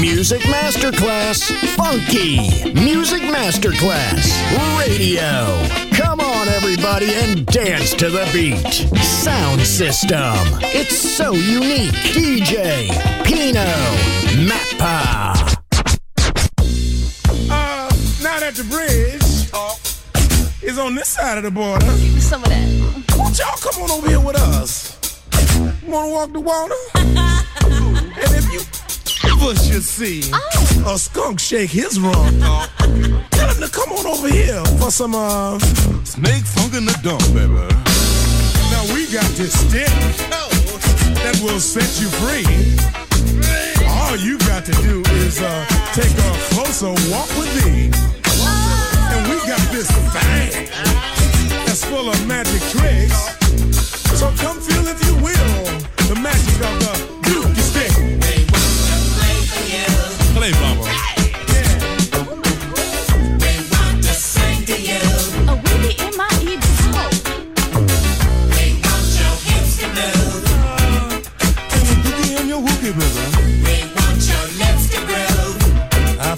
Music Masterclass Funky. Music Masterclass Radio. Come on, everybody, and dance to the beat. Sound system. It's so unique. DJ Pino Mappa. Uh, now that the bridge is on this side of the border, Some of that. won't y'all come on over here with us? Wanna walk the water? and if you ever should see a skunk shake his rump, tell him to come on over here for some uh snake funk in the dump, baby. Now we got this stick that will set you free. All you got to do is uh, take a closer walk with me. And we got this thing that's full of magic tricks. So come feel, if you will, the magic of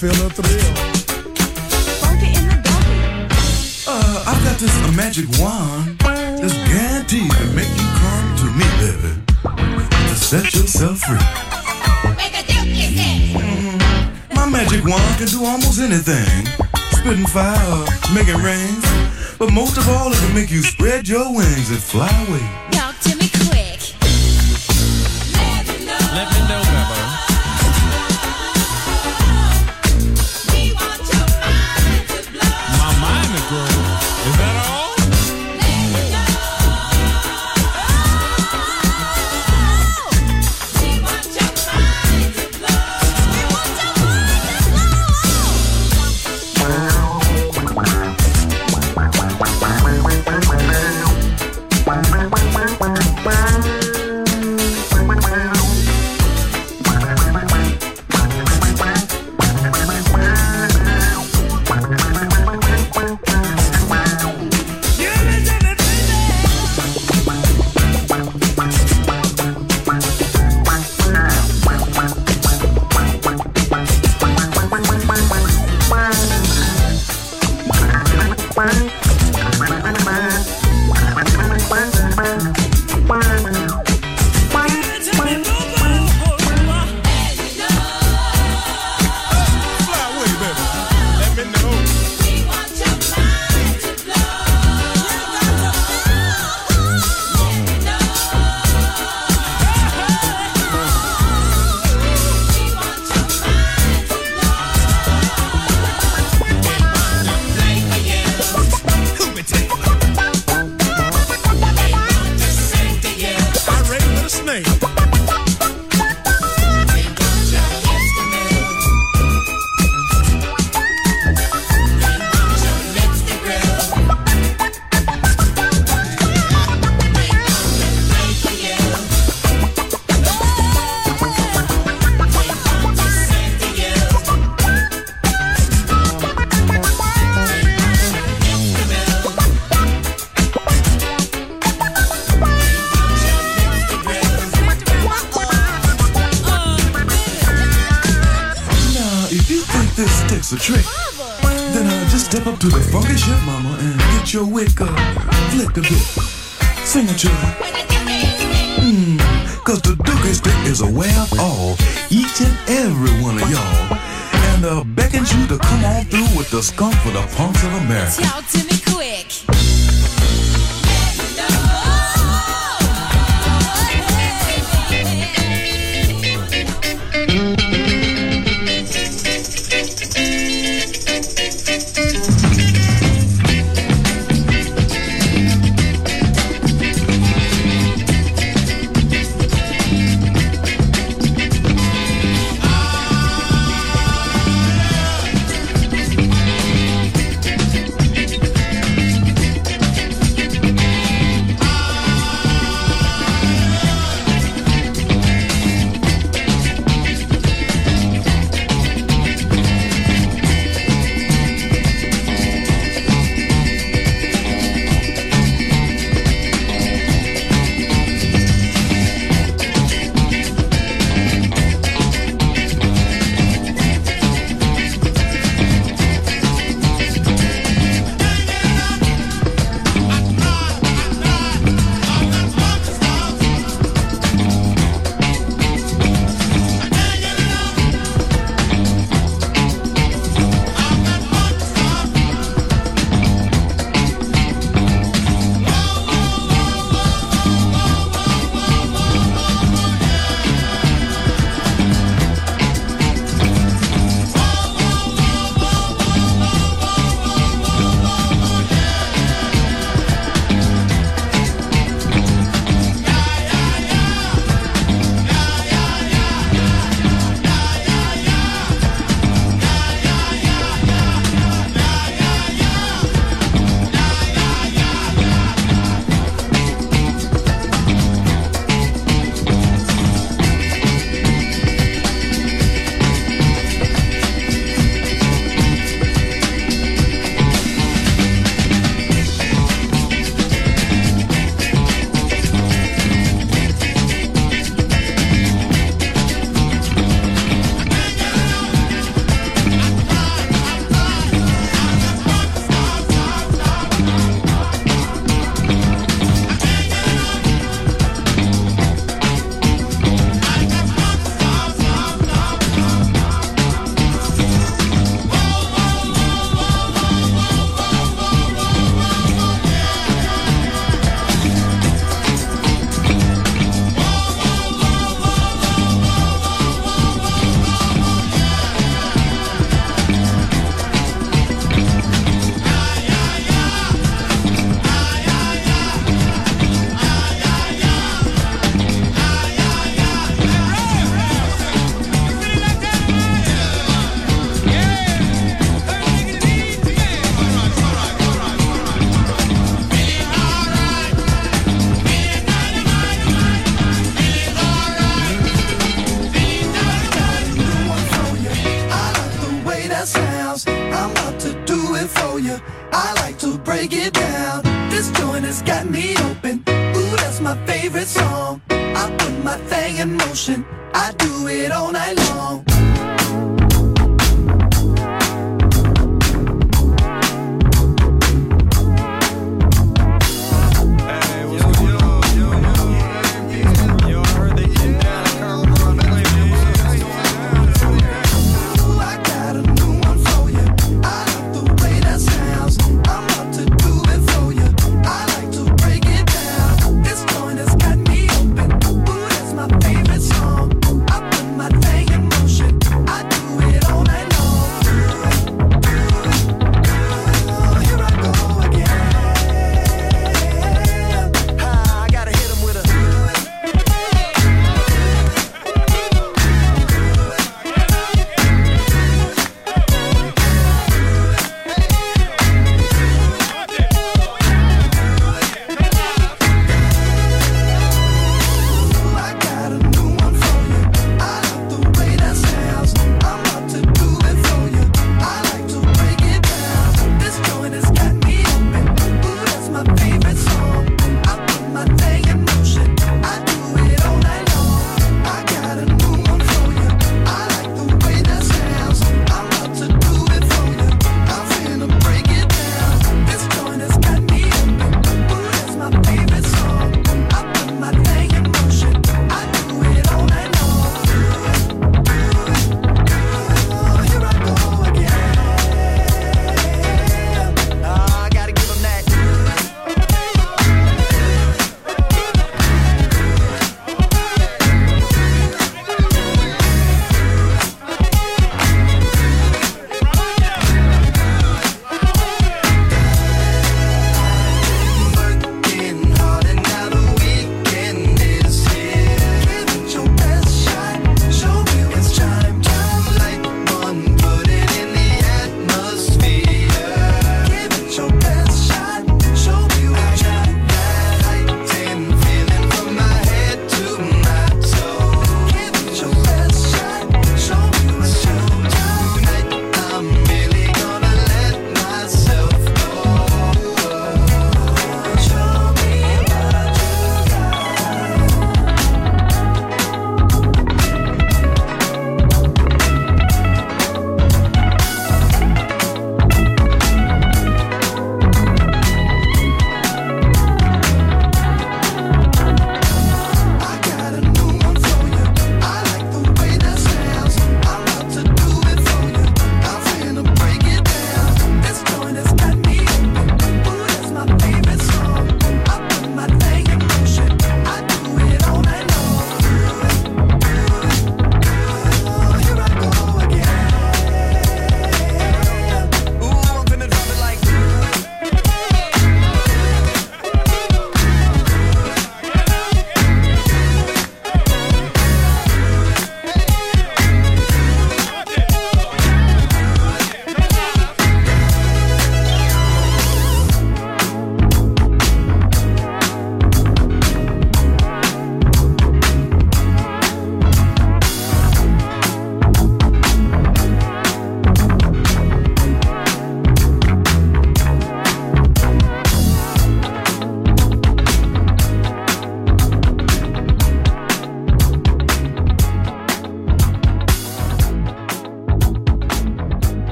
feel a thrill. Funky in the doggy. Uh, I've got this magic wand that's guaranteed to make you come to me, baby. To set yourself free. Mhm. My magic wand can do almost anything. Spitting fire, making rain. But most of all, it can make you spread your wings and fly away. Your up, flick a bit, sing a tune. Hmm, cause the dookie stick is aware of all, each and every one of y'all, and uh, beckons you to come on through with the skunk for the punks of America.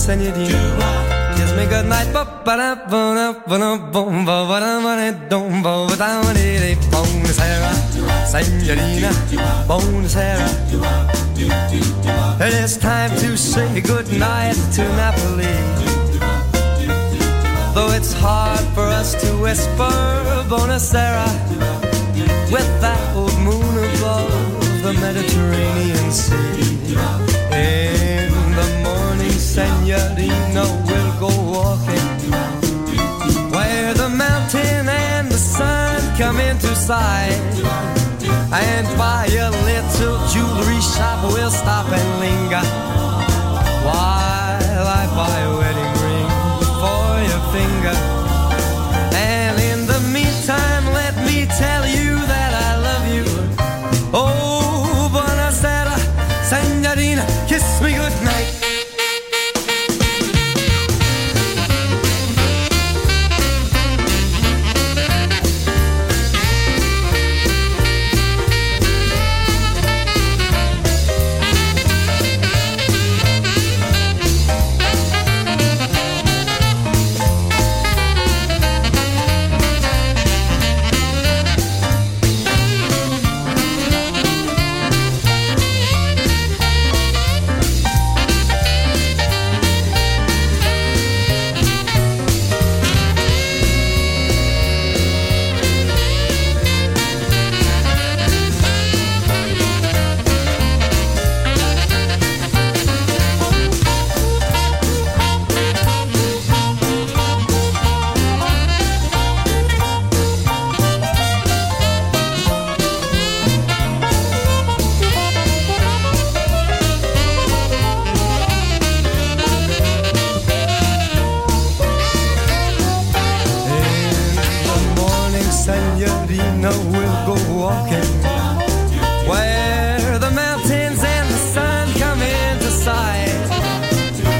Buonasera, senorina Kiss me goodnight. Buonasera, senorina. Buonasera. It is time to say goodnight to Napoli. Though it's hard for us to whisper Buonasera with that old moon above the Mediterranean Sea. Morning, senorina, we'll go walking where the mountain and the sun come into sight. And by a little jewelry shop, we'll stop and linger while I buy a wedding ring for your finger. And in the meantime, let me tell you that I love you. Oh, buonasera, senorina, kiss me goodnight. Senorina, we'll go walking where the mountains and the sun come into sight.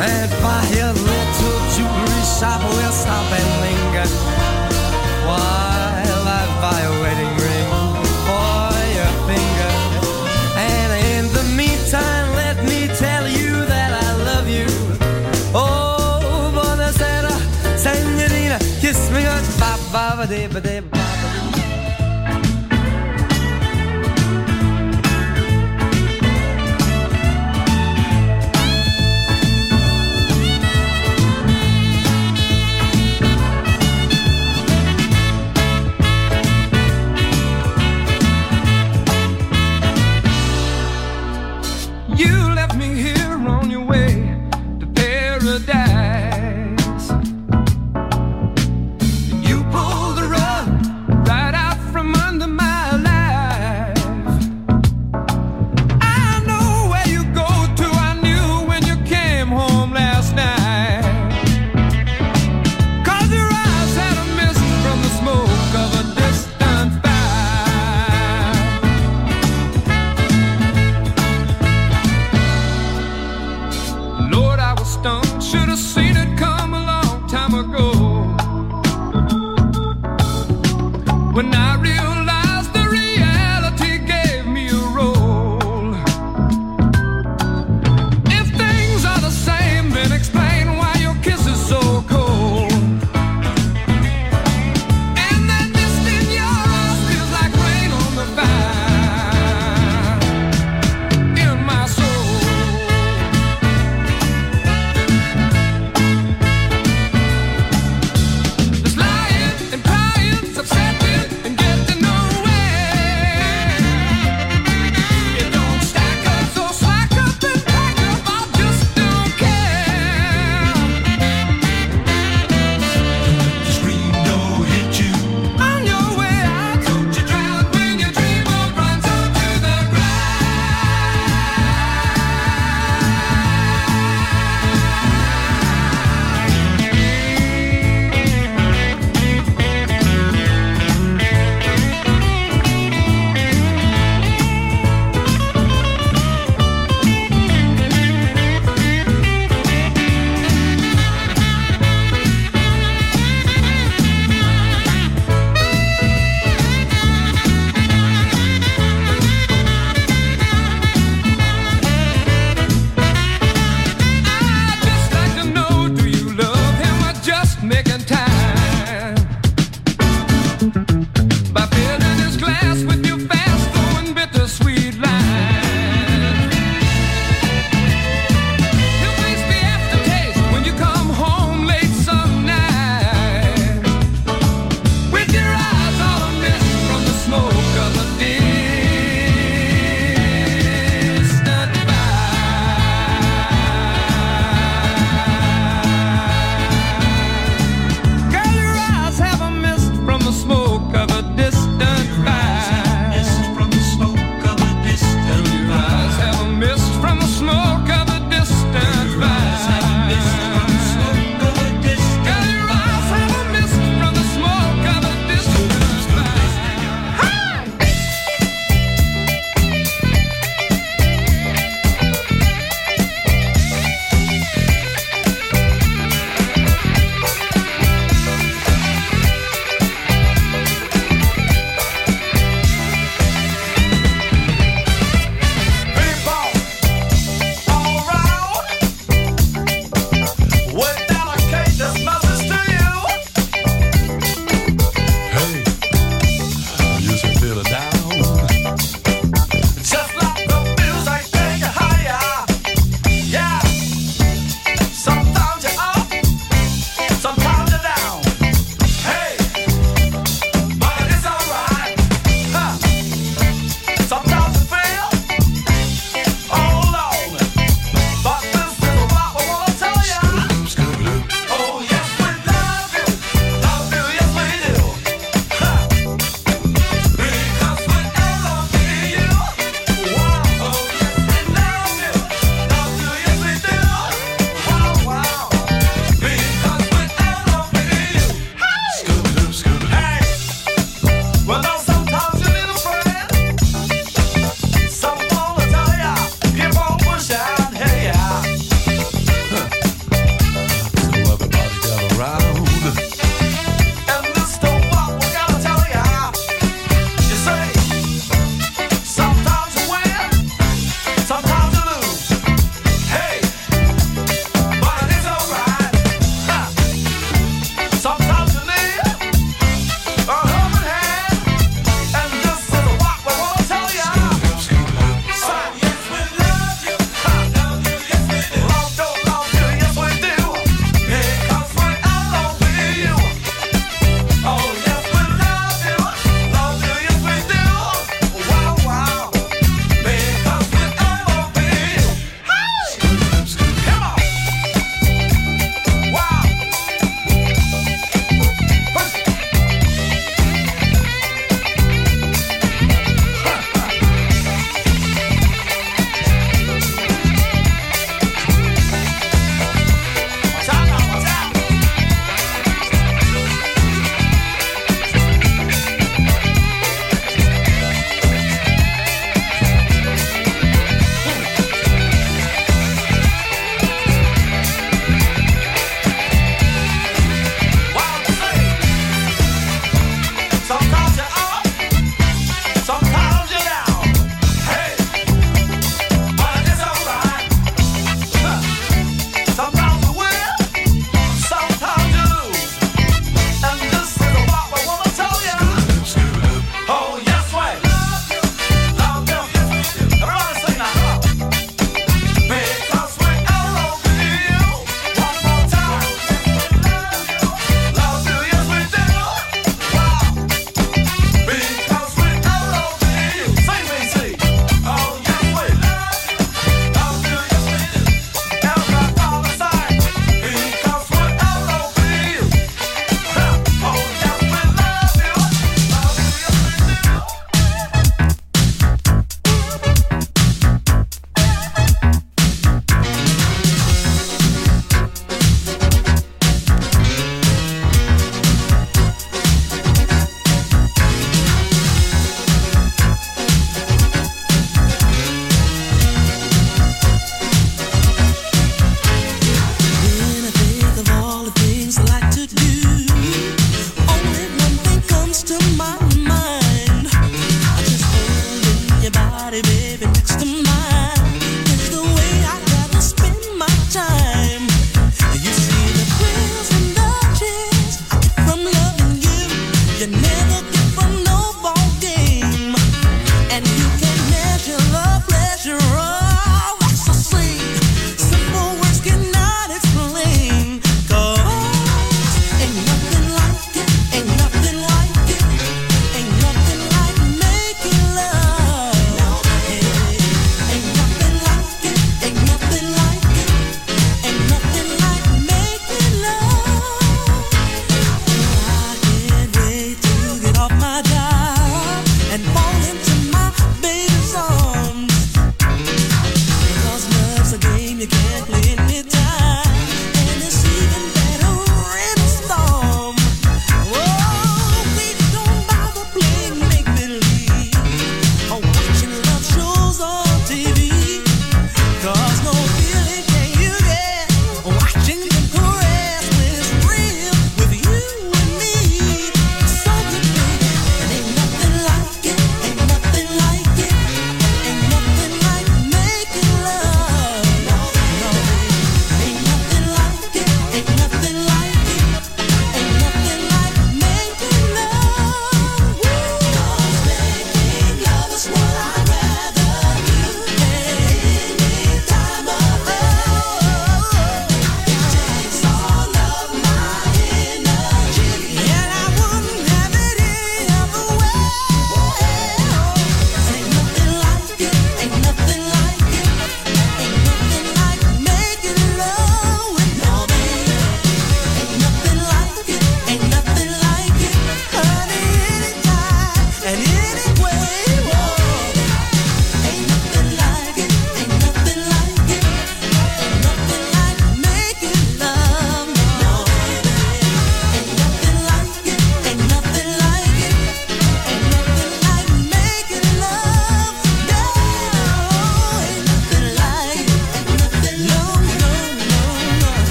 And by a little jewelry shop, we'll stop and linger while I buy a wedding ring for your finger. And in the meantime, let me tell you that I love you. Oh, buonasera, senorina, kiss me good ba ba ba ba dee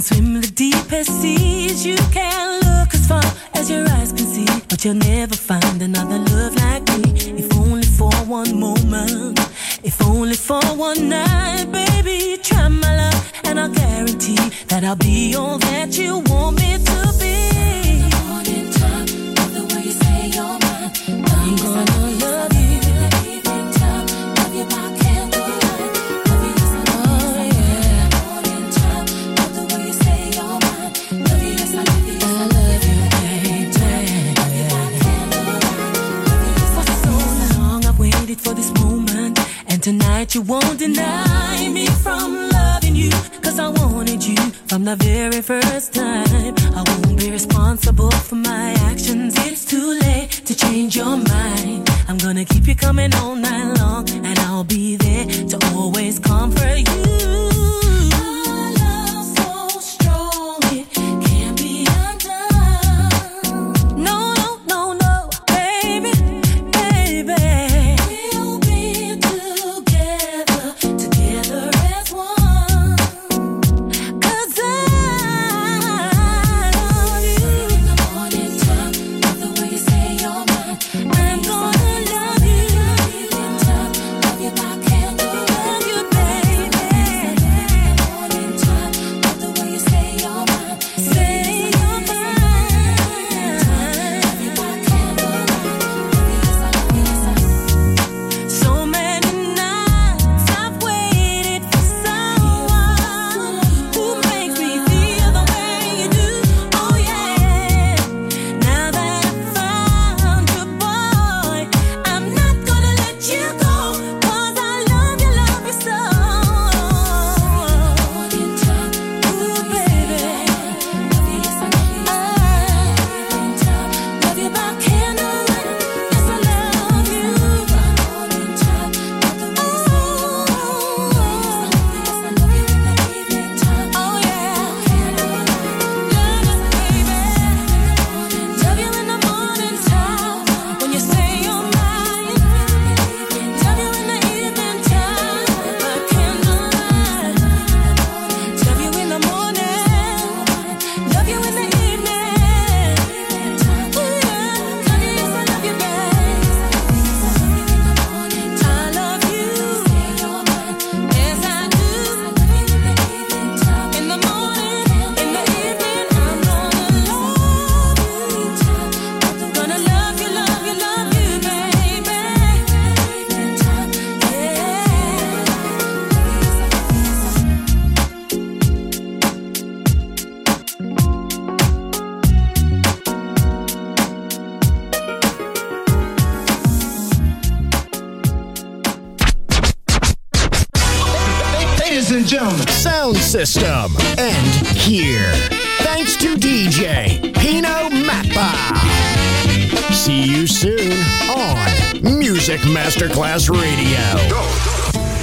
can swim the deepest seas. You can look as far as your eyes can see. But you'll never find another love like me. If only for one moment. If only for one night, baby. Try my love, and I'll guarantee that I'll be all that you want me to be. You won't deny me from loving you Cause I wanted you from the very first time. I won't be responsible for my actions. It's too late to change your mind. I'm gonna keep you coming all night long And I'll be